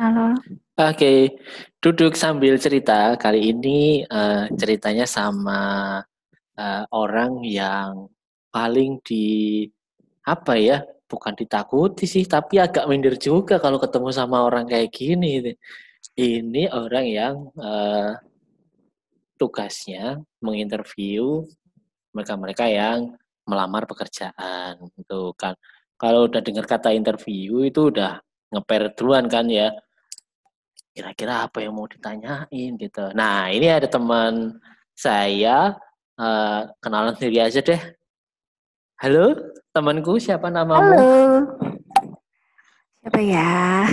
Halo. Oke, duduk sambil cerita. Kali ini uh, ceritanya sama uh, orang yang paling di apa ya? Bukan ditakuti sih, tapi agak minder juga kalau ketemu sama orang kayak gini. Ini orang yang uh, tugasnya menginterview mereka-mereka yang melamar pekerjaan gitu kan. Kalau udah dengar kata interview itu udah ngeper duluan kan ya. Kira-kira apa yang mau ditanyain gitu. Nah, ini ada teman saya uh, kenalan sendiri aja deh. Halo, temanku siapa namamu? Halo. Siapa ya?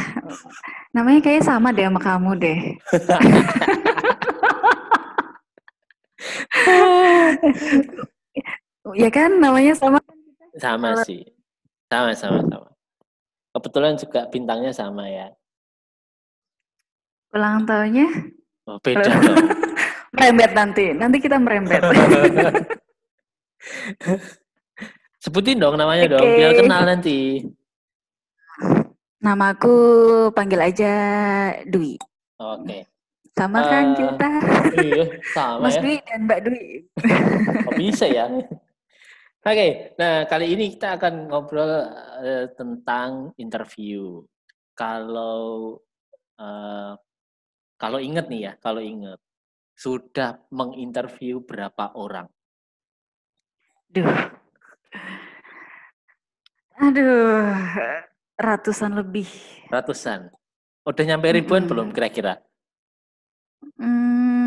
Namanya kayaknya sama deh sama kamu deh. ya kan? Namanya sama sama sih. Sama sama sama. Kebetulan juga bintangnya sama ya. Ulang tahunnya? Oh, beda dong. Merembet nanti. Nanti kita merembet. Sebutin dong namanya okay. dong biar kenal nanti. Namaku panggil aja Dwi. Oke. Okay. sama uh, kan eh, kita? iya sama Mas ya. Dwi dan Mbak Dwi. Oh, bisa ya Oke, okay, nah kali ini kita akan ngobrol uh, tentang interview. Kalau uh, kalau ingat nih ya, kalau ingat sudah menginterview berapa orang? Duh, aduh, ratusan lebih. Ratusan. Udah nyampe ribuan hmm. belum kira-kira? Hmm,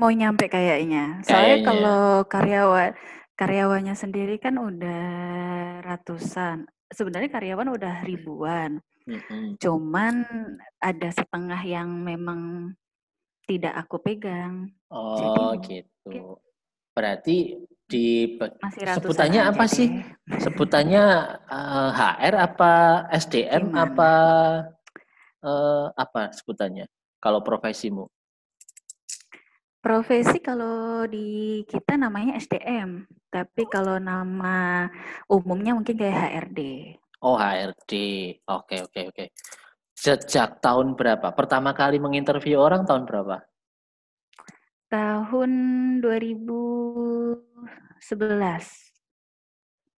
mau nyampe kayaknya. Soalnya kayaknya. kalau karyawan karyawannya sendiri kan udah ratusan. Sebenarnya karyawan udah ribuan. Mm-hmm. Cuman ada setengah yang memang tidak aku pegang. Oh, Jadi, gitu. Berarti di sebutannya apa deh. sih? Sebutannya uh, eh, HR apa SDM Gimana? apa uh, apa sebutannya? Kalau profesimu? Profesi kalau di kita namanya SDM, tapi kalau nama umumnya mungkin kayak HRD. Oh HRD, oke oke oke. Sejak tahun berapa? Pertama kali menginterview orang tahun berapa? Tahun 2011.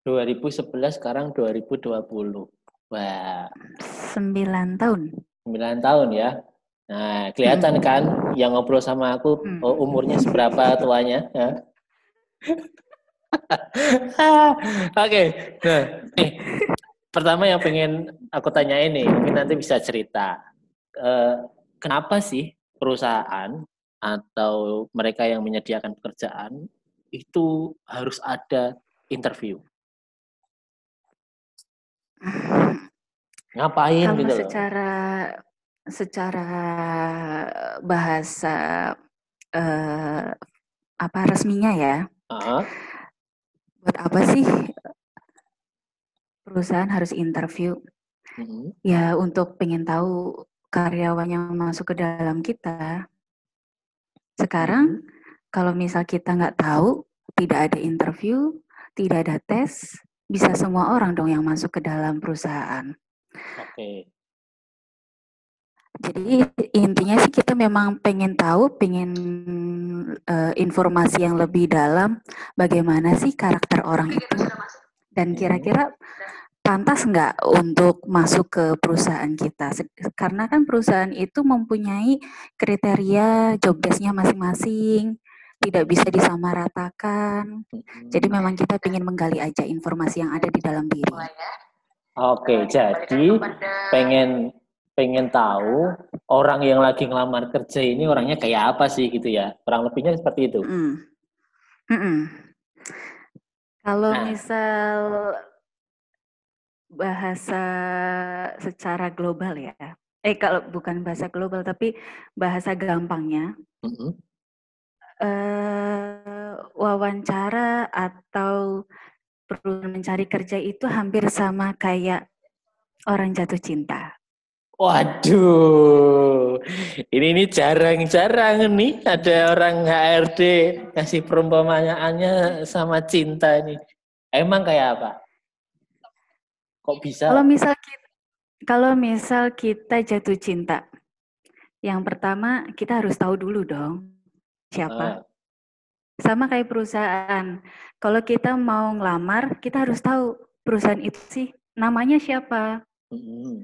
2011 sekarang 2020. Wah. 9 tahun. 9 tahun ya. Nah, kelihatan hmm. kan yang ngobrol sama aku hmm. oh, umurnya seberapa tuanya? Ya. Oke, okay. nah, nih, pertama yang pengen aku tanya ini, mungkin nanti bisa cerita. Uh, kenapa sih perusahaan atau mereka yang menyediakan pekerjaan itu harus ada interview? Ngapain Kalau gitu secara secara bahasa uh, apa resminya ya. Uh-huh. Buat apa sih perusahaan harus interview? Uh-huh. Ya untuk pengen tahu karyawan yang masuk ke dalam kita. Sekarang uh-huh. kalau misal kita nggak tahu, tidak ada interview, tidak ada tes, bisa semua orang dong yang masuk ke dalam perusahaan. Oke. Okay. Jadi intinya sih kita memang pengen tahu, pengen uh, informasi yang lebih dalam bagaimana sih karakter orang itu? dan kira-kira pantas nggak untuk masuk ke perusahaan kita? Karena kan perusahaan itu mempunyai kriteria job desk-nya masing-masing tidak bisa disamaratakan. Jadi memang kita ingin menggali aja informasi yang ada di dalam diri. Oke jadi pengen pengen tahu orang yang lagi ngelamar kerja ini orangnya kayak apa sih gitu ya. Kurang lebihnya seperti itu. Mm. Mm -mm. Kalau nah. misal bahasa secara global ya. Eh kalau bukan bahasa global tapi bahasa gampangnya. Mm -hmm. uh, wawancara atau perlu mencari kerja itu hampir sama kayak orang jatuh cinta. Waduh, ini ini jarang-jarang nih ada orang HRD kasih perumpamaannya sama cinta ini. Emang kayak apa? Kok bisa? Kalau misal kita, kalau misal kita jatuh cinta, yang pertama kita harus tahu dulu dong siapa. Ah, Sama kayak perusahaan. Kalau kita mau ngelamar, kita harus tahu perusahaan itu sih namanya siapa,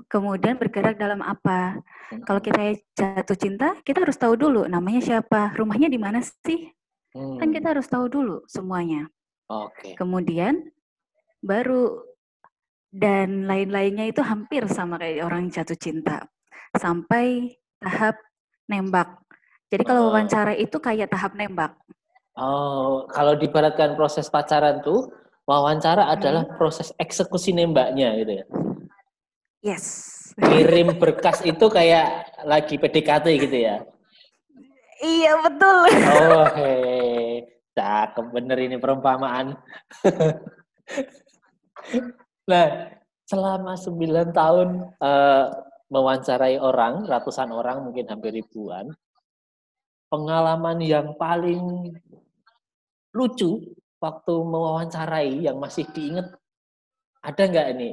kemudian bergerak dalam apa. mm-mm, Kalau kita jatuh cinta, kita harus tahu dulu namanya siapa, rumahnya di mana sih. Kan kita harus tahu dulu semuanya. Oke. Kemudian baru dan lain-lainnya itu hampir sama kayak orang jatuh cinta sampai tahap nembak. Jadi kalau Oh. wawancara itu kayak tahap nembak. Oh, kalau dibaratkan proses pacaran tuh, wawancara Hmm. adalah proses eksekusi nembaknya gitu ya. Yes. Kirim berkas itu kayak lagi PDKT gitu ya. Iya betul. Oh, hei. Cakep bener ini perumpamaan. nah, selama 9 tahun eh, mewawancarai orang, ratusan orang, mungkin hampir ribuan, pengalaman yang paling lucu waktu mewawancarai yang masih diingat, ada nggak ini?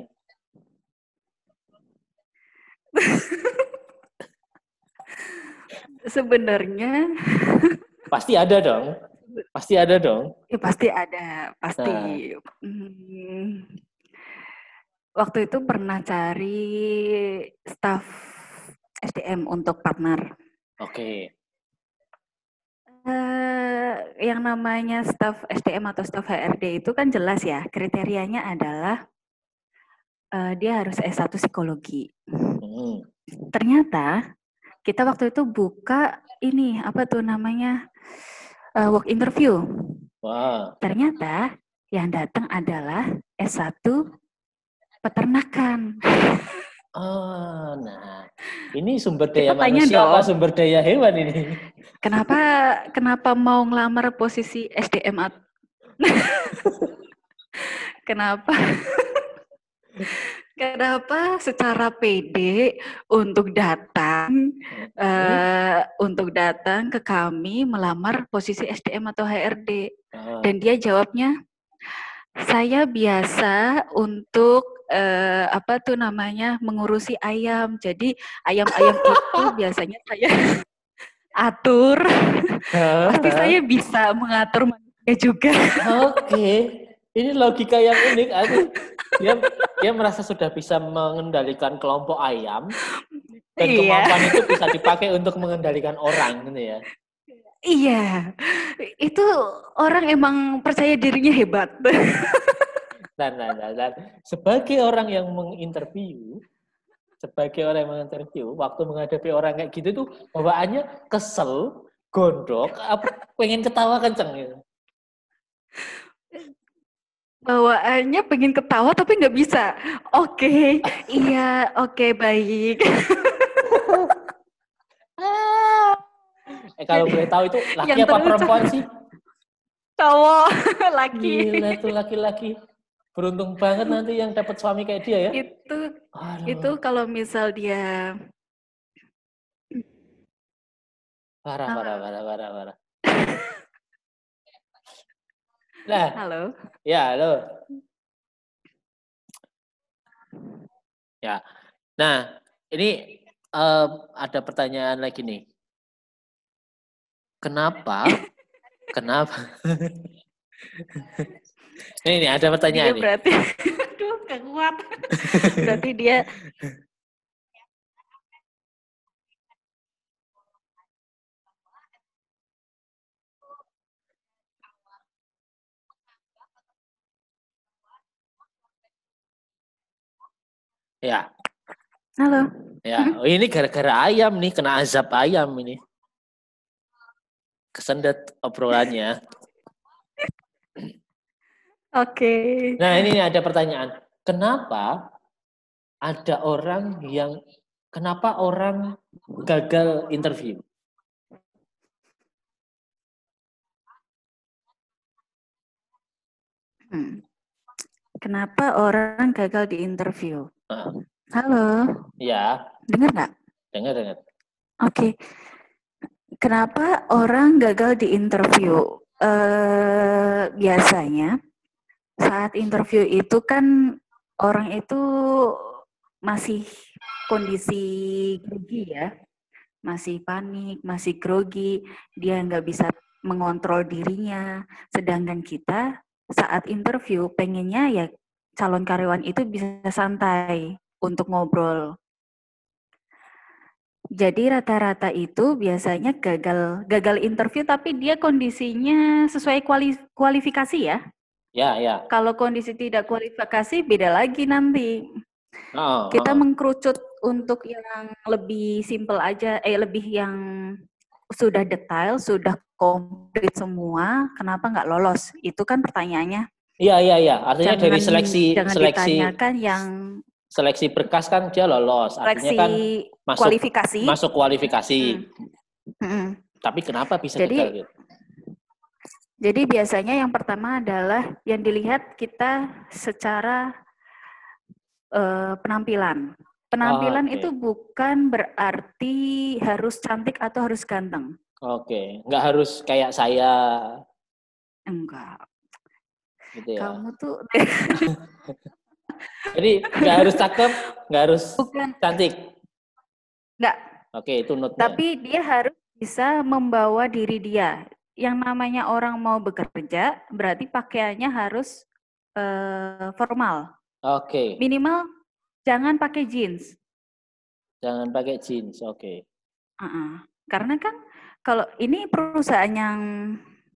Sebenarnya Pasti ada dong. Pasti ada dong. ya pasti ada, pasti. Nah. Hmm. Waktu itu pernah cari staff SDM untuk partner. Oke. Eh, yang namanya staff SDM atau staff HRD itu kan jelas ya, kriterianya adalah eh, dia harus S1 psikologi. Hmm. Ternyata kita waktu itu buka ini apa tuh namanya eh, work interview. Wah. Ternyata yang datang adalah S1 peternakan. Oh, nah. Ini sumber daya Kita manusia apa dong. sumber daya hewan ini? Kenapa kenapa mau ngelamar posisi SDM Kenapa? Kenapa secara PD untuk datang eh, untuk datang ke kami melamar posisi SDM atau HRD Ah, dan dia jawabnya saya biasa untuk eh, apa tuh namanya mengurusi ayam. Jadi ayam-ayam itu biasanya saya atur. Pasti saya bisa mengatur manusia juga. Oke. Ini logika yang unik. Aku, dia, dia merasa sudah bisa mengendalikan kelompok ayam dan Iya. kemampuan itu bisa dipakai untuk mengendalikan orang gitu ya. Iya, itu orang emang percaya dirinya hebat. Dan, dan, dan, dan sebagai orang yang menginterview, sebagai orang yang menginterview, waktu menghadapi orang kayak gitu tuh bawaannya kesel, gondok, apa pengen ketawa kenceng gitu. Bawaannya pengen ketawa tapi nggak bisa. Oke, iya, oke baik. Eh kalau boleh tahu itu laki Yang apa perempuan sih? Cowok laki. Gila itu laki-laki. Beruntung banget nanti yang dapat suami kayak dia ya. Itu Aduh, itu kalau misal dia parah, parah, parah, parah, parah. Nah, halo. Ya lo. Ya. Nah, ini eh, ada pertanyaan lagi nih. Kenapa? Kenapa? ini nih, ada Dia pertanyaan nih. berarti aduh gak kuat. berarti dia Ya, halo. ya. Oh, ini gara-gara ayam nih, kena azab ayam ini. Kesendet obrolannya. Oke. Nah, ini ada pertanyaan. Kenapa ada orang yang kenapa orang gagal interview? Hmm. Kenapa orang gagal di interview? Halo, ya, dengar nggak? dengar dengar. Oke. Kenapa orang gagal di interview? Eh, biasanya saat interview itu kan orang itu masih kondisi grogi ya, masih panik, masih grogi, dia nggak bisa mengontrol dirinya. Sedangkan kita saat interview pengennya ya calon karyawan itu bisa santai untuk ngobrol. Jadi rata-rata itu biasanya gagal gagal interview tapi dia kondisinya sesuai kuali, kualifikasi ya. Ya, ya. Kalau kondisi tidak kualifikasi beda lagi nanti. Oh, Kita oh. mengkerucut untuk yang lebih simple aja, eh lebih yang sudah detail, sudah komplit semua, kenapa nggak lolos? Itu kan pertanyaannya. Iya, iya, iya. Artinya Jangan, dari seleksi jangan seleksi yang seleksi berkas kan dia lolos. Artinya kan masuk kualifikasi. masuk kualifikasi. Hmm. Mm-mm. Tapi kenapa bisa Jadi, gagal gitu? Jadi biasanya yang pertama adalah yang dilihat kita secara eh, penampilan. Penampilan Oh, oke. itu bukan berarti harus cantik atau harus ganteng. Oke, nggak harus kayak saya Enggak. Gitu ya. Kamu tuh Jadi nggak harus cakep, nggak harus bukan cantik. enggak, Oke, itu note tapi dia harus bisa membawa diri dia. Yang namanya orang mau bekerja berarti pakaiannya harus eh, formal. Oke, Minimal jangan pakai jeans. jangan pakai jeans. Oke. Uh-uh. Karena kan kalau ini perusahaan yang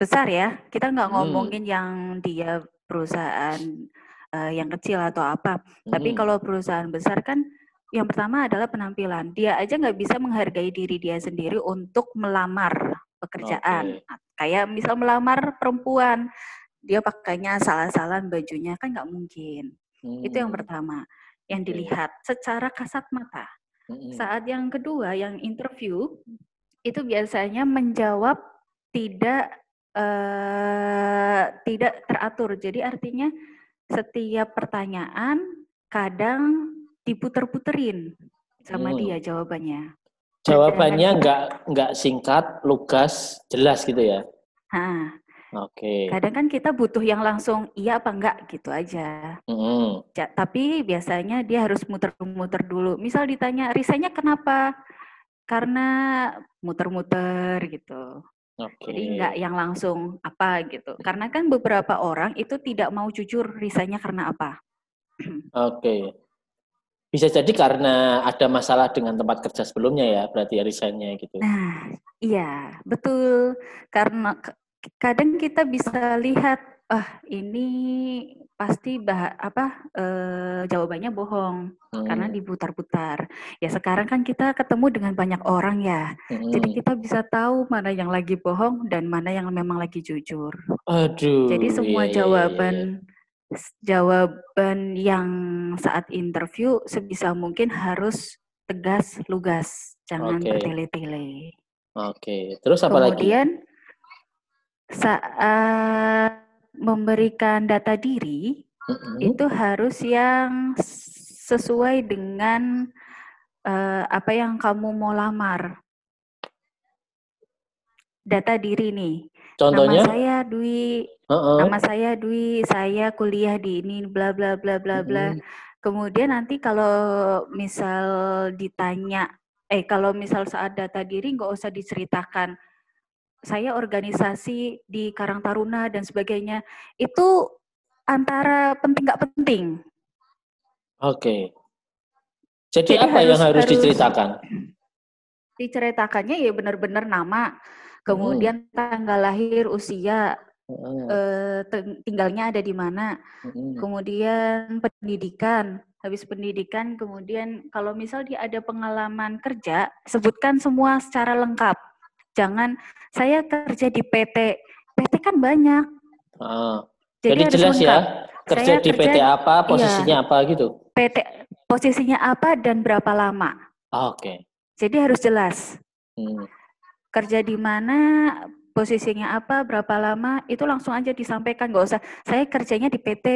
besar ya, kita nggak Hmm. ngomongin yang dia perusahaan eh, yang kecil atau apa. Tapi Hmm. kalau perusahaan besar kan yang pertama adalah penampilan. Dia aja nggak bisa menghargai diri dia sendiri untuk melamar pekerjaan. Oke. Kayak misal melamar perempuan, dia pakainya salah-salah bajunya kan nggak mungkin. Itu yang Hmm. pertama yang dilihat secara kasat mata. Hmm. Saat yang kedua, yang interview, itu biasanya menjawab tidak eh, tidak teratur. Jadi artinya setiap pertanyaan kadang diputer-puterin sama Hmm. dia jawabannya. Jawabannya nggak nggak singkat, lugas, jelas gitu ya. Nah, Oke. kadang kan kita butuh yang langsung iya apa enggak gitu aja. Hmm. Ja- tapi biasanya dia harus muter-muter dulu. Misal ditanya, risanya kenapa? Karena muter-muter gitu. Oke. Jadi nggak yang langsung apa gitu. Karena kan beberapa orang itu tidak mau jujur risanya karena apa. Oke. Bisa jadi karena ada masalah dengan tempat kerja sebelumnya ya, berarti ya resignnya gitu. Nah, iya, betul. Karena kadang kita bisa lihat, ah ini pasti bah apa eh, jawabannya bohong karena Hmm. diputar-putar. Ya sekarang kan kita ketemu dengan banyak orang ya. Jadi Hmm. kita bisa tahu mana yang lagi bohong dan mana yang memang lagi jujur. Aduh. Jadi semua iya, iya, iya, jawaban iya. s- jawaban yang saat interview sebisa mungkin harus tegas, lugas, jangan Oke. bertele-tele. Oke. Terus apa lagi? Kemudian saat memberikan data diri itu harus yang sesuai dengan eh, apa yang kamu mau lamar. Data diri nih. Contohnya? Nama saya Dwi, Heeh. nama saya Dwi, saya kuliah di ini bla bla bla bla bla. Kemudian nanti kalau misal ditanya, eh kalau misal saat data diri nggak usah diceritakan saya organisasi di Karang Taruna dan sebagainya. Itu antara penting nggak penting. Oke. Jadi, Jadi apa yang harus- harus harus- diceritakan? Diceritakannya ya benar-benar nama, Hmm. kemudian tanggal lahir, usia, Heeh. eh, tinggalnya ada di mana, Mm-mm. kemudian pendidikan. Habis pendidikan, kemudian kalau misal dia ada pengalaman kerja, sebutkan semua secara lengkap. Jangan saya kerja di PT. PT kan banyak. Ah. Jadi, Jadi jelas ya, kerja Saya di PT kerja- apa, posisinya apa gitu. PT posisinya apa dan berapa lama. Ah, Oke. Jadi harus jelas. Hmm. Kerja di mana, posisinya apa, berapa lama, itu langsung aja disampaikan. Nggak usah, saya kerjanya di PT.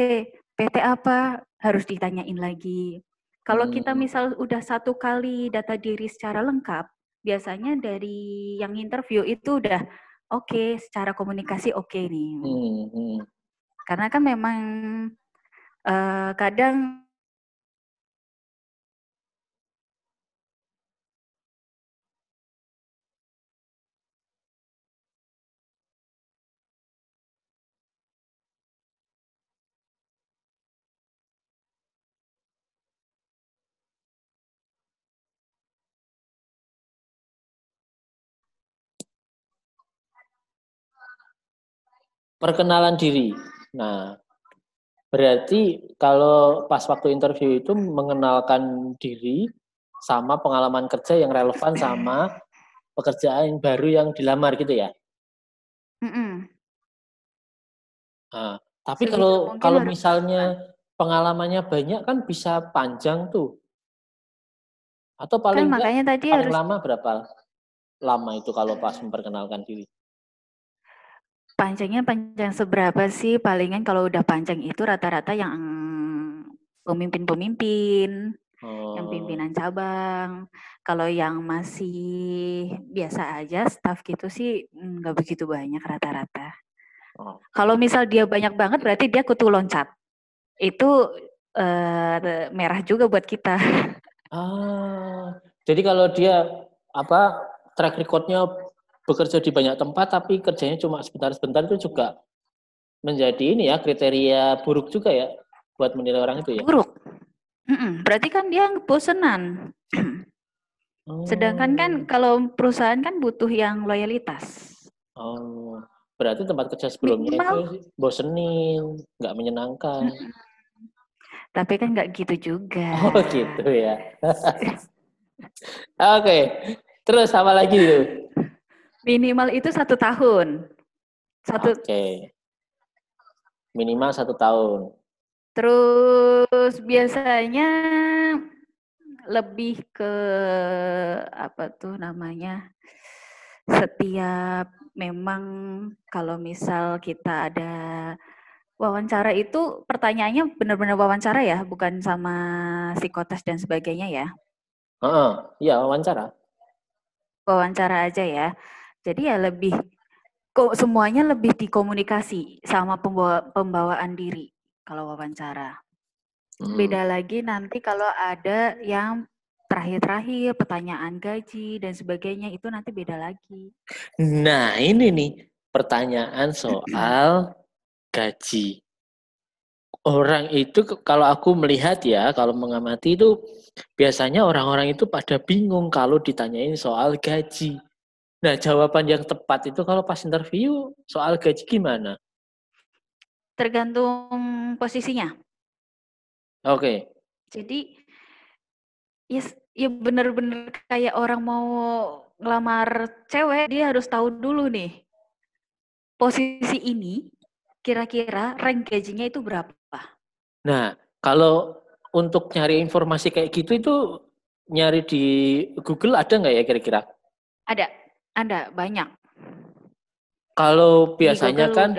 PT apa? Harus ditanyain lagi. Kalau kita Hmm. misal udah satu kali data diri secara lengkap, biasanya dari yang interview itu udah oke, secara komunikasi oke nih. Hmm, hmm. Karena kan memang uh, kadang perkenalan diri. Nah, berarti kalau pas waktu interview itu mengenalkan diri sama pengalaman kerja yang relevan sama pekerjaan baru yang dilamar gitu ya? Mm -mm. Nah, tapi kalau kalau misalnya pengalamannya banyak kan bisa panjang tuh. Atau paling kan, makanya tadi paling harus... lama berapa lama itu kalau pas memperkenalkan diri? Panjangnya panjang seberapa sih? Palingan kalau udah panjang itu rata-rata yang pemimpin-pemimpin, oh. yang pimpinan cabang. Kalau yang masih biasa aja, staff gitu sih nggak begitu banyak rata-rata. Oh. Kalau misal dia banyak banget, berarti dia kutu loncat. Itu uh, merah juga buat kita. Ah, jadi kalau dia apa track recordnya bekerja di banyak tempat tapi kerjanya cuma sebentar-sebentar itu juga menjadi ini ya kriteria buruk juga ya buat menilai orang itu ya. Buruk. Berarti kan dia bosenan. oh. Sedangkan kan kalau perusahaan kan butuh yang loyalitas. Oh, berarti tempat kerja sebelumnya Minimal. itu bosenin, nggak menyenangkan. Tapi kan nggak gitu juga. Oh gitu ya. Oke, okay. terus apa lagi tuh? Minimal itu satu tahun. Satu. Oke. Okay. Minimal satu tahun. Terus biasanya lebih ke apa tuh namanya? Setiap memang kalau misal kita ada wawancara itu pertanyaannya benar-benar wawancara ya, bukan sama psikotes dan sebagainya ya? Heeh, uh, iya wawancara. Wawancara aja ya. Jadi ya lebih kok semuanya lebih dikomunikasi sama pembawa, pembawaan diri kalau wawancara. Hmm. Beda lagi nanti kalau ada yang terakhir-terakhir pertanyaan gaji dan sebagainya itu nanti beda lagi. Nah, ini nih pertanyaan soal gaji. Orang itu kalau aku melihat ya, kalau mengamati itu biasanya orang-orang itu pada bingung kalau ditanyain soal gaji. Nah, jawaban yang tepat itu kalau pas interview soal gaji gimana? Tergantung posisinya. Oke. Okay. Jadi ya ya bener-bener kayak orang mau ngelamar cewek, dia harus tahu dulu nih. Posisi ini kira-kira rank gajinya itu berapa? Nah, kalau untuk nyari informasi kayak gitu itu nyari di Google ada nggak ya kira-kira? Ada. Ada, banyak. Kalau biasanya kan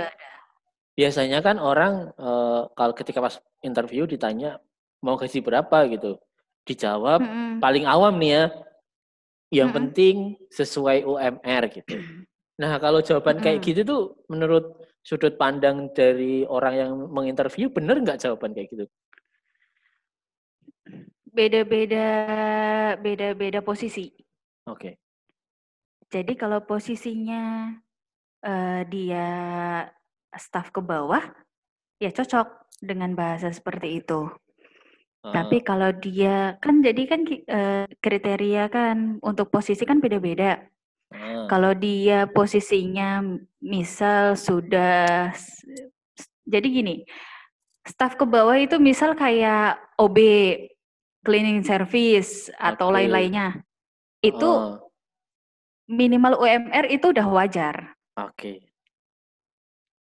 biasanya kan orang e, kalau ketika pas interview ditanya mau gaji berapa gitu. Dijawab mm -hmm. paling awam nih ya. Yang mm -hmm. penting sesuai UMR gitu. Nah, kalau jawaban mm -hmm. kayak gitu tuh menurut sudut pandang dari orang yang menginterview benar nggak jawaban kayak gitu? Beda-beda beda-beda posisi. Oke. Okay. Jadi kalau posisinya uh, dia staff ke bawah, ya cocok dengan bahasa seperti itu. Uh. Tapi kalau dia kan jadi kan uh, kriteria kan untuk posisi kan beda-beda. Uh. Kalau dia posisinya misal sudah jadi gini, staff ke bawah itu misal kayak OB, cleaning service atau okay. lain-lainnya. Itu uh minimal UMR itu udah wajar. Oke. Okay.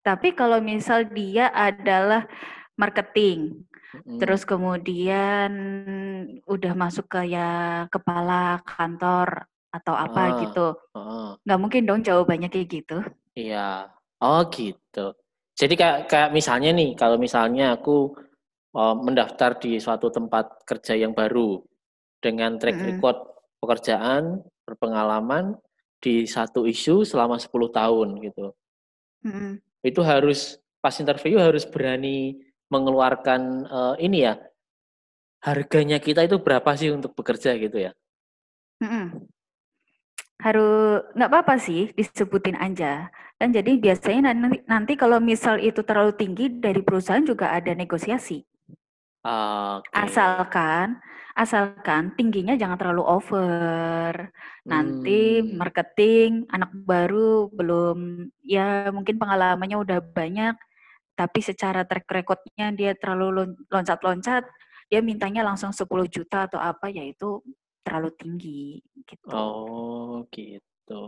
Tapi kalau misal dia adalah marketing, hmm. terus kemudian udah masuk ke ya kepala kantor atau apa ah, gitu, ah. nggak mungkin dong jawabannya kayak gitu. Iya. Oh gitu. Jadi kayak kayak misalnya nih, kalau misalnya aku uh, mendaftar di suatu tempat kerja yang baru dengan track -hmm. record pekerjaan, berpengalaman, di satu isu selama 10 tahun gitu. Mm-hmm. Itu harus pas interview harus berani mengeluarkan uh, ini ya harganya kita itu berapa sih untuk bekerja gitu ya? Mm-mm. Harus nggak apa-apa sih disebutin aja. Dan jadi biasanya nanti, nanti kalau misal itu terlalu tinggi dari perusahaan juga ada negosiasi. Okay. Asalkan asalkan tingginya jangan terlalu over. Nanti hmm. marketing anak baru belum ya mungkin pengalamannya udah banyak tapi secara track recordnya dia terlalu loncat-loncat, dia mintanya langsung 10 juta atau apa yaitu terlalu tinggi gitu. Oh, gitu.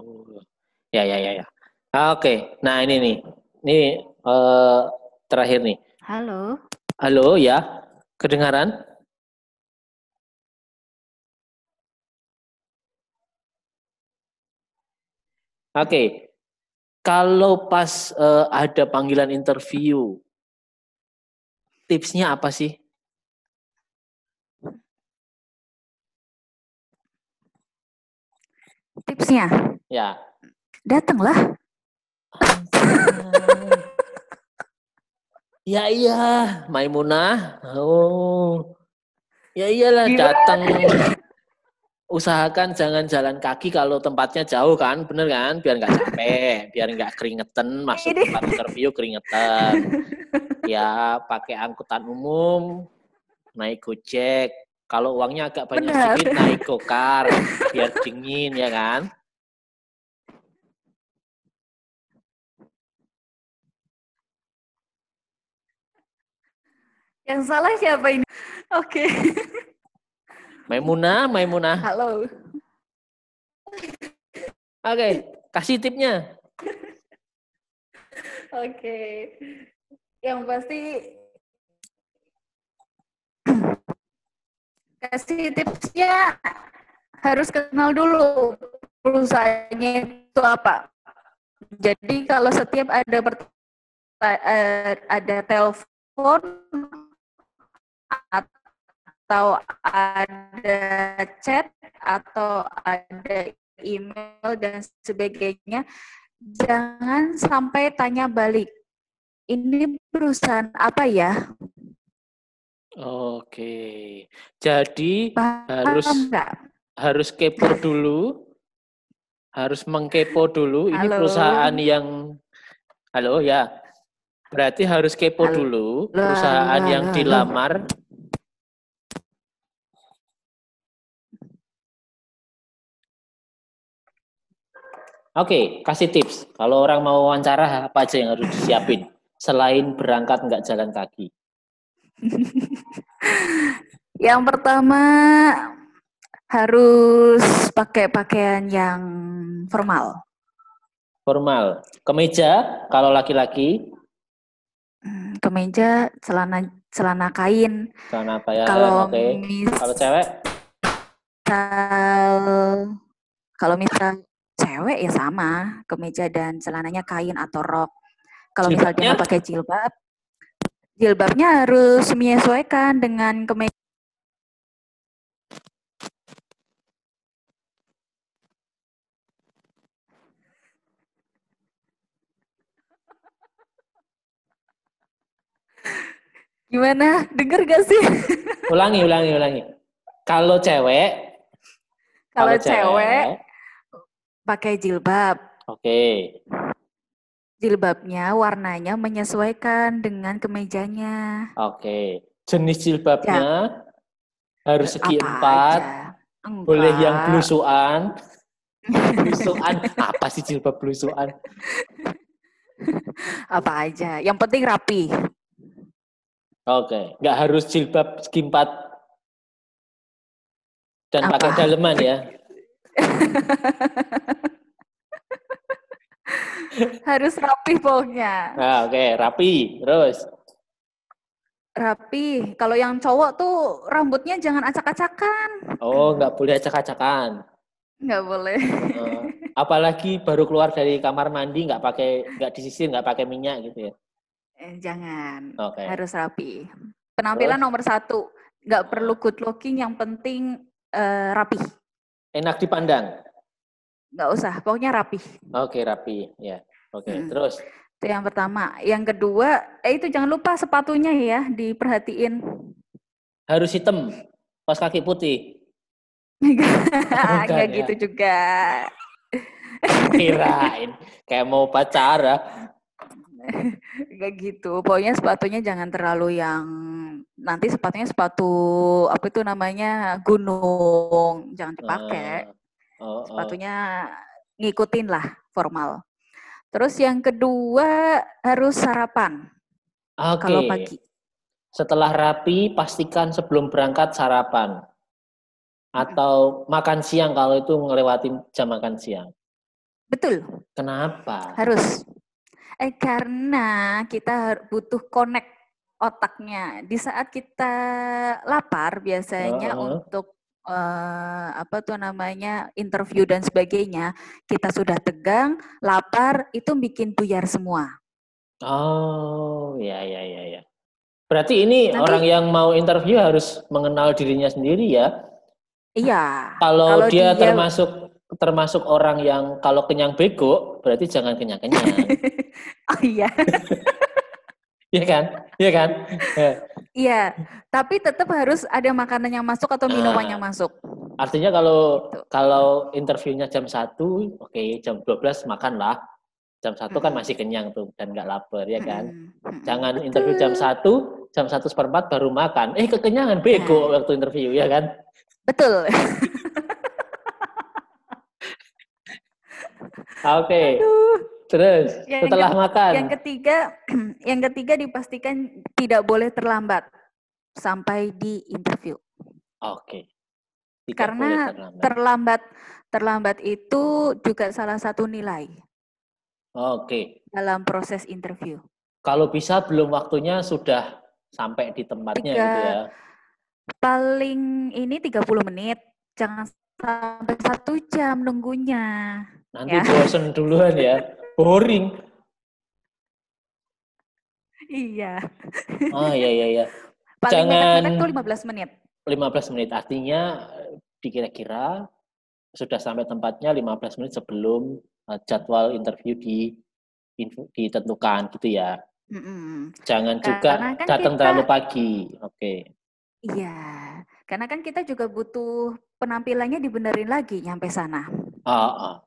Ya ya ya ya. Ah, Oke. Okay. Nah, ini nih. Ini uh, terakhir nih. Halo. Halo ya. Kedengaran? Oke, okay. kalau pas uh, ada panggilan interview, tipsnya apa sih? Tipsnya? Ya. Datanglah. ya iya, Maimunah. Oh. Ya iyalah datang usahakan jangan jalan kaki kalau tempatnya jauh kan, bener kan? Biar nggak capek, biar nggak keringetan masuk tempat interview keringetan. Ya pakai angkutan umum, naik gojek. Kalau uangnya agak banyak bener. sedikit naik gokar, biar dingin ya kan? Yang salah siapa ini? Oke. Okay. Maimunah, Maimunah. Halo. Oke, okay, kasih tipnya. Oke. Okay. Yang pasti kasih tipsnya harus kenal dulu perusahaannya itu apa. Jadi kalau setiap ada eh, ada telepon atau ada chat atau ada email dan sebagainya, jangan sampai tanya balik. Ini perusahaan apa ya? Oke, jadi Paham harus enggak? harus kepo dulu, harus mengkepo dulu. Ini Halo. perusahaan yang, halo ya, berarti harus kepo halo. dulu perusahaan halo. yang dilamar Oke, kasih tips. Kalau orang mau wawancara, apa aja yang harus disiapin? Selain berangkat nggak jalan kaki. yang pertama, harus pakai pakaian yang formal. Formal. Kemeja, kalau laki-laki? Hmm, kemeja, celana celana kain. Celana kain, kalau okay. Kalau cewek? Kalau misal cewek ya sama, kemeja dan celananya kain atau rok. Kalau misalnya dia pakai jilbab, jilbabnya harus menyesuaikan dengan kemeja. Gimana? Dengar gak sih? Ulangi, ulangi, ulangi. Kalau cewek, kalau cewek, pakai jilbab. Oke. Okay. Jilbabnya warnanya menyesuaikan dengan kemejanya. Oke. Okay. Jenis jilbabnya ya. harus segi Apa empat. Boleh yang blusuan. blusuan. Apa sih jilbab blusuan? Apa aja. Yang penting rapi. Oke. Okay. Nggak harus jilbab segi empat dan Apa? pakai daleman ya. Harus rapi pokoknya. Nah, oke, okay. rapi. Terus? Rapi. Kalau yang cowok tuh rambutnya jangan acak-acakan. Oh, nggak boleh acak-acakan. Nggak boleh. Uh, apalagi baru keluar dari kamar mandi nggak pakai nggak disisir nggak pakai minyak gitu ya? Eh, jangan. Okay. Harus rapi. Penampilan Terus? nomor satu. Nggak perlu good looking, yang penting uh, rapi. Enak dipandang? Nggak usah, pokoknya rapi. Oke, okay, rapi. Ya, oke. Okay. Hmm. Terus? Itu yang pertama. Yang kedua, eh itu jangan lupa sepatunya ya diperhatiin. Harus hitam, pas kaki putih. Enggak gitu ya. juga. Kirain kayak mau pacara. Enggak gitu. Pokoknya sepatunya jangan terlalu yang nanti sepatunya sepatu apa itu namanya gunung, jangan dipakai. Uh, uh, uh. Sepatunya ngikutin lah formal. Terus yang kedua harus sarapan. Oke. Okay. Kalau pagi. Setelah rapi, pastikan sebelum berangkat sarapan. Atau makan siang kalau itu ngelewatin jam makan siang. Betul. Kenapa? Harus. Eh karena kita butuh connect otaknya. Di saat kita lapar biasanya uh -huh. untuk uh, apa tuh namanya interview dan sebagainya, kita sudah tegang, lapar, itu bikin buyar semua. Oh, ya ya ya ya. Berarti ini Nanti, orang yang mau interview harus mengenal dirinya sendiri ya? Iya. Kalau, kalau dia, dia termasuk termasuk orang yang kalau kenyang bego, berarti jangan kenyang-kenyang. oh iya. Iya kan? Iya kan? Iya, tapi tetap harus ada makanan yang masuk atau minuman nah, yang masuk. Artinya kalau gitu. kalau interviewnya jam 1, oke okay, jam 12 makan lah. Jam 1 hmm. kan masih kenyang tuh dan nggak lapar ya kan. Hmm. Jangan Betul. interview jam 1, jam 1 seperempat baru makan. Eh kekenyangan bego nah. waktu interview ya kan. Betul. Oke. Okay. Terus yang setelah yang, makan. Yang ketiga, yang ketiga dipastikan tidak boleh terlambat sampai di interview. Oke. Okay. Karena terlambat. terlambat terlambat itu juga salah satu nilai. Oke. Okay. Dalam proses interview. Kalau bisa belum waktunya sudah sampai di tempatnya Tiga, gitu ya. Paling ini 30 menit. Jangan sampai satu jam nunggunya. Nanti ya. bosen duluan ya. boring. Iya. Oh iya iya iya. Paling Jangan itu 15 menit. 15 menit artinya dikira-kira sudah sampai tempatnya 15 menit sebelum uh, jadwal interview di ditentukan gitu ya. Mm -mm. Jangan juga kan datang kita, terlalu pagi. Oke. Okay. Iya, karena kan kita juga butuh penampilannya dibenerin lagi nyampe sana. Oh, oh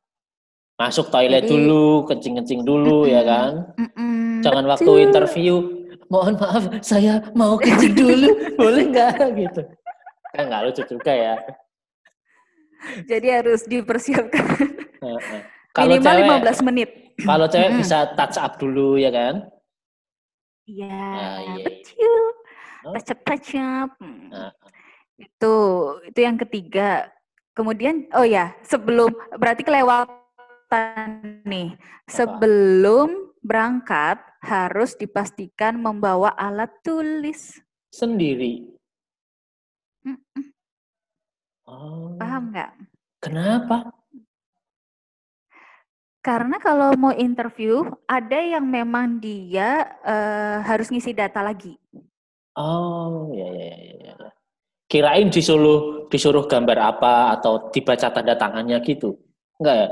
masuk toilet Jadi, dulu, kencing-kencing dulu mm ya kan. Mm Jangan betul. waktu interview, mohon maaf saya mau kencing dulu, boleh nggak gitu. Kan nggak lucu juga ya. Jadi harus dipersiapkan. Kalau Minimal cewek, 15 menit. Kalau cewek mm. bisa touch up dulu ya kan? Iya, uh, yeah. betul. Oh. Touch up, touch up. Uh. Itu, itu yang ketiga. Kemudian, oh ya, sebelum berarti kelewat nih. Sebelum berangkat harus dipastikan membawa alat tulis. Sendiri. Oh. Paham nggak? Kenapa? Karena kalau mau interview, ada yang memang dia uh, harus ngisi data lagi. Oh, ya, ya, ya, ya. Kirain disuruh disuruh gambar apa atau dibaca tanda tangannya gitu. Enggak ya?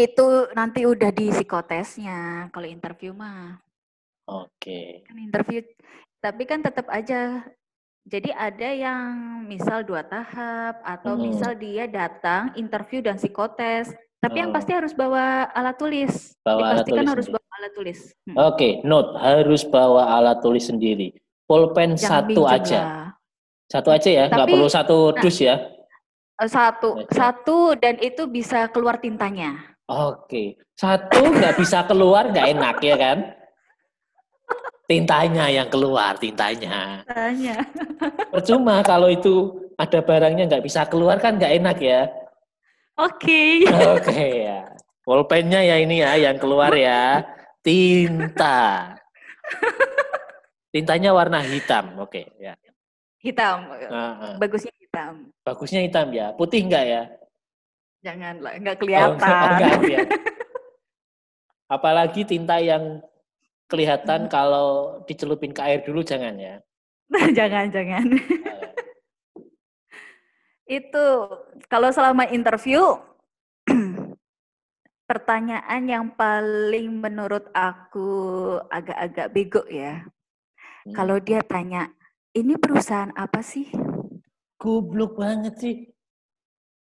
Itu nanti udah di psikotesnya kalau interview mah. Oke. Kan interview, tapi kan tetap aja. Jadi ada yang misal dua tahap atau hmm. misal dia datang interview dan psikotes. Tapi oh. yang pasti harus bawa alat tulis. Bawa Dipastikan alat tulis harus sendiri. bawa alat tulis. Hmm. Oke, okay, note harus bawa alat tulis sendiri. Pulpen Jangan satu aja. Satu aja ya, nggak perlu satu nah, dus ya. Satu, satu dan itu bisa keluar tintanya. Oke, satu nggak bisa keluar nggak enak ya kan? Tintanya yang keluar, tintanya. Tintanya. Percuma kalau itu ada barangnya nggak bisa keluar kan nggak enak ya. Oke. Okay. Oke okay, ya. Pulpennya ya ini ya yang keluar ya. Tinta. Tintanya warna hitam, oke okay, ya. Hitam. Uh, uh. Bagusnya hitam. Bagusnya hitam ya. Putih enggak ya? Janganlah, nggak kelihatan. Oh, enggak, enggak, Apalagi tinta yang kelihatan hmm. kalau dicelupin ke air dulu jangan ya. jangan, jangan. Itu kalau selama interview pertanyaan yang paling menurut aku agak-agak bego ya. Hmm. Kalau dia tanya, ini perusahaan apa sih? Goblok banget sih.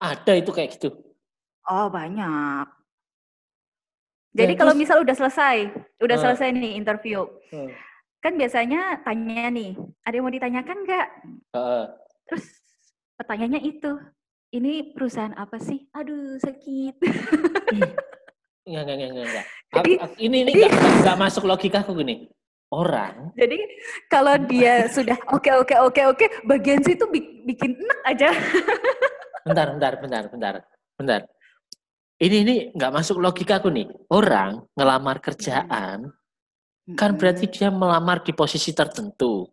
Ada itu kayak gitu. Oh, banyak. Jadi ya, kalau misal udah selesai, udah uh, selesai nih interview. Uh, kan biasanya tanya nih, ada yang mau ditanyakan nggak? Uh, Terus pertanyaannya itu, ini perusahaan apa sih? Aduh, sakit. Enggak, enggak, enggak, enggak. Jadi, ini ini enggak, enggak masuk logikaku gini. Orang. Jadi kalau dia sudah oke okay, oke okay, oke okay, oke, bagian situ bikin enak aja. Bentar, bentar, bentar, bentar, bentar. Ini ini enggak masuk logikaku nih. Orang ngelamar kerjaan kan berarti dia melamar di posisi tertentu.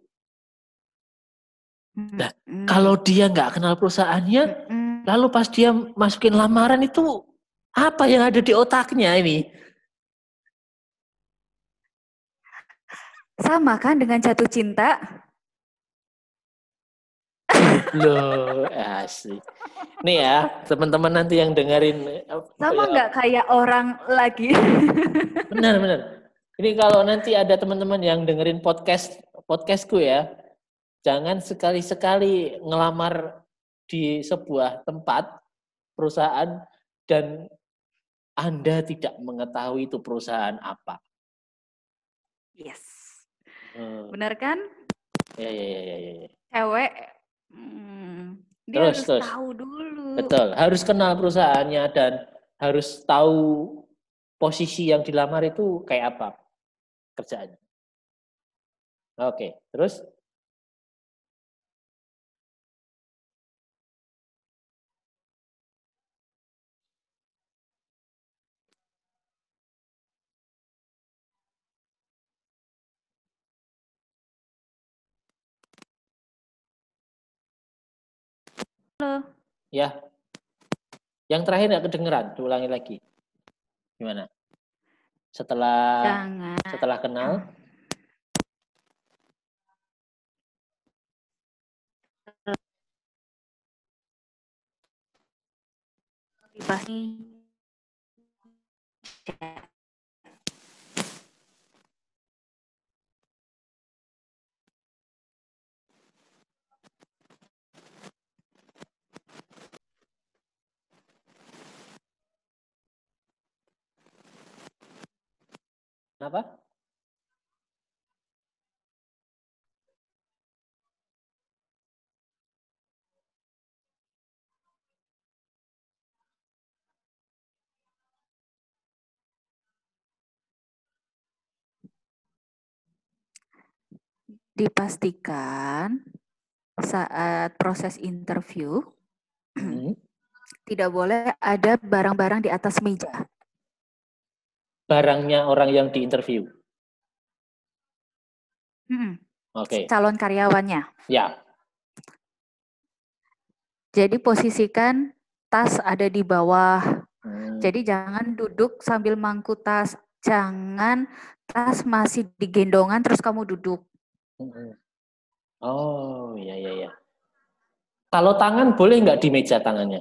Nah, kalau dia nggak kenal perusahaannya, lalu pas dia masukin lamaran itu apa yang ada di otaknya ini? Sama kan dengan jatuh cinta? Loh, asli. Nih ya, teman-teman nanti yang dengerin. Sama ya. nggak kayak orang lagi? benar, benar. Ini kalau nanti ada teman-teman yang dengerin podcast podcastku ya, jangan sekali-sekali ngelamar di sebuah tempat perusahaan dan anda tidak mengetahui itu perusahaan apa. Yes. Hmm. Benar kan? Ya, ya, ya, ya, ya. Cewek, hmm, dia terus, harus terus. tahu dulu. Betul, harus kenal perusahaannya dan harus tahu posisi yang dilamar itu kayak apa kerjaannya. Oke, terus? Halo. Ya. Yang terakhir nggak kedengeran, diulangi lagi. Gimana? Setelah Jangan. setelah kenal? Pasti Kenapa? Dipastikan saat proses interview hmm. tidak boleh ada barang-barang di atas meja barangnya orang yang diinterview? Hmm. Oke. Okay. Calon karyawannya. Ya. Jadi posisikan tas ada di bawah. Hmm. Jadi jangan duduk sambil mangku tas. Jangan tas masih digendongan terus kamu duduk. Hmm. Oh, iya, iya, iya. Kalau tangan boleh nggak di meja tangannya?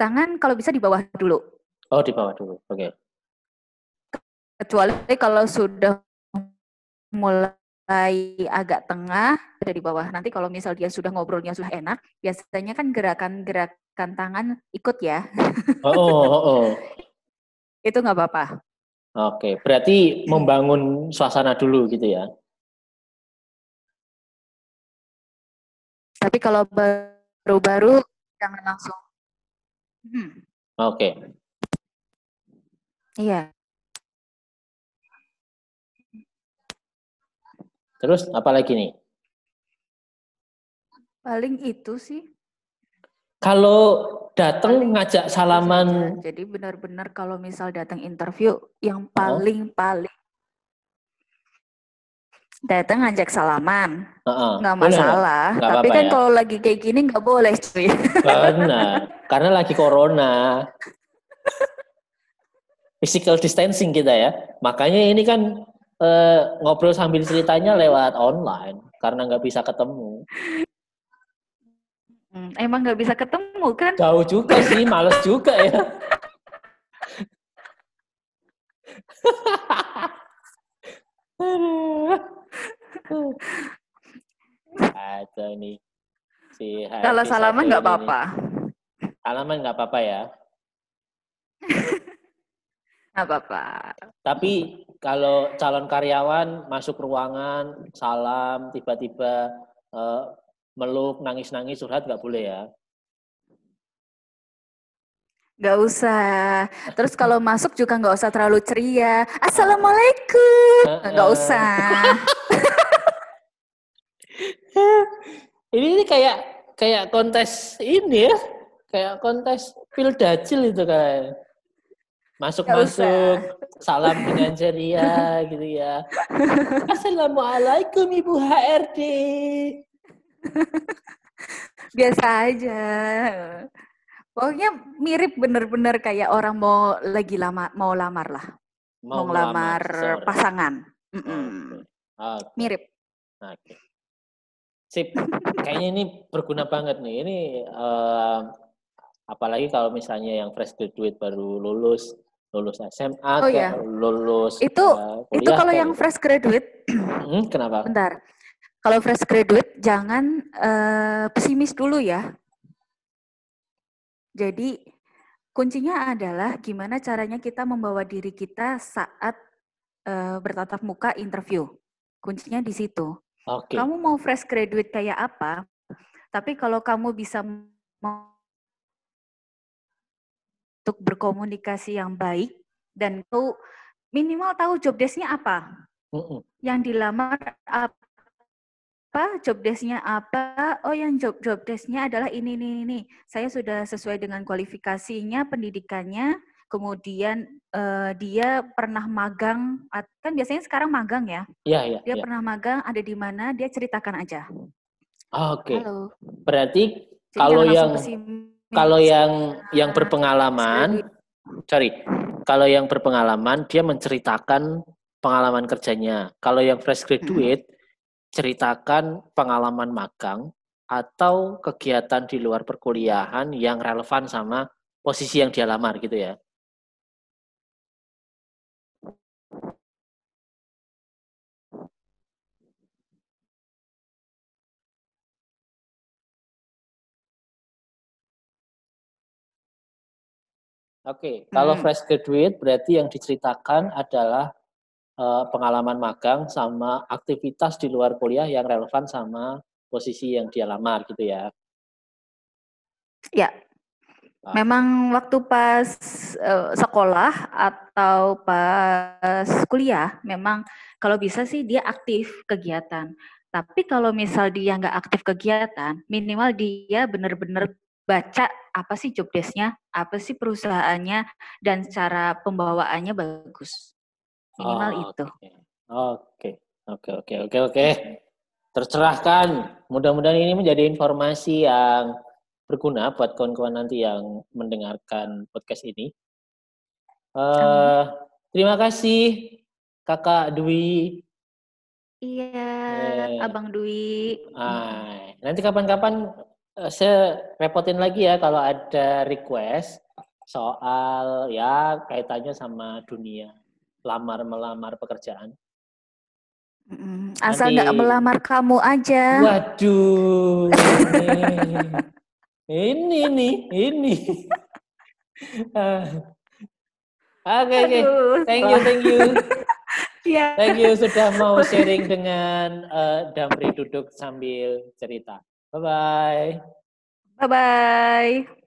Tangan kalau bisa di bawah dulu. Oh, di bawah dulu. Oke. Okay. Kecuali kalau sudah mulai agak tengah, ada di bawah. Nanti kalau misal dia sudah ngobrolnya sudah enak, biasanya kan gerakan-gerakan tangan ikut ya. Oh, oh, oh. oh. Itu nggak apa-apa. Oke, berarti membangun suasana dulu gitu ya. Tapi kalau baru-baru jangan langsung Hmm. Oke. Iya. Terus apa lagi nih? Paling itu sih. Kalau datang ngajak salaman. Jadi benar-benar kalau misal datang interview yang oh. paling datang ngajak salaman, uh-uh. nggak masalah. Nggak Tapi kan ya? kalau lagi kayak gini nggak boleh cuy. Benar, karena lagi corona. Physical distancing kita ya. Makanya ini kan uh, ngobrol sambil ceritanya lewat online karena nggak bisa ketemu. Hmm, emang nggak bisa ketemu kan? Jauh juga sih, males juga ya. Ada nih. Si Kalau salaman nggak apa-apa. Salaman nggak apa-apa ya. Nggak apa-apa. Tapi kalau calon karyawan masuk ruangan, salam, tiba-tiba uh, meluk, nangis-nangis, curhat nggak boleh ya? Gak usah. Terus kalau masuk juga nggak usah terlalu ceria. Assalamualaikum. Nggak usah. ini, ini kayak kayak kontes ini ya, kayak kontes pildacil itu kan. Masuk-masuk, salam dengan ceria gitu ya. Assalamualaikum Ibu HRD. Biasa aja. Pokoknya mirip bener-bener kayak orang mau lagi lama mau lamar lah. Mau, mau lamar pasangan. Mm -mm. Okay. Okay. Mirip. Oke. Okay. Sip. Kayaknya ini berguna banget nih. Ini uh, apalagi kalau misalnya yang fresh graduate baru lulus lulus SMA oh, iya. lulus itu uh, kuliah, itu kalau yang fresh graduate hmm, kenapa bentar kalau fresh graduate jangan uh, pesimis dulu ya jadi kuncinya adalah gimana caranya kita membawa diri kita saat uh, bertatap muka interview kuncinya di situ okay. kamu mau fresh graduate kayak apa tapi kalau kamu bisa untuk berkomunikasi yang baik dan tahu minimal tahu job desk-nya apa. Uh-uh. Yang dilamar apa, job desk-nya apa, oh yang job job desk-nya adalah ini ini ini. Saya sudah sesuai dengan kualifikasinya, pendidikannya, kemudian uh, dia pernah magang, kan biasanya sekarang magang ya? Iya, iya. Dia ya. pernah magang, ada di mana, dia ceritakan aja. Oke. Okay. Berarti Jadi kalau yang kalau yang yang berpengalaman, sorry, kalau yang berpengalaman dia menceritakan pengalaman kerjanya. Kalau yang fresh graduate ceritakan pengalaman magang atau kegiatan di luar perkuliahan yang relevan sama posisi yang dia lamar gitu ya. Oke, okay. kalau hmm. fresh graduate berarti yang diceritakan adalah uh, pengalaman magang sama aktivitas di luar kuliah yang relevan sama posisi yang dia lamar gitu ya. Ya. Memang waktu pas uh, sekolah atau pas kuliah memang kalau bisa sih dia aktif kegiatan. Tapi kalau misal dia nggak aktif kegiatan, minimal dia benar-benar baca apa sih job desk-nya, apa sih perusahaannya, dan cara pembawaannya bagus. Minimal oh, itu. Oke, oke, oke, oke, oke. Tercerahkan. Mudah-mudahan ini menjadi informasi yang berguna buat kawan-kawan nanti yang mendengarkan podcast ini. Uh, terima kasih Kakak Dwi. Iya, eh. Abang Dwi. Ah, nanti kapan-kapan saya repotin lagi ya kalau ada request soal ya kaitannya sama dunia lamar melamar pekerjaan. asal nggak melamar kamu aja. Waduh. ini nih, ini. Oke, oke. Thank you, thank you. yeah. Thank you sudah mau sharing dengan uh, Damri duduk sambil cerita. Bye bye. Bye bye.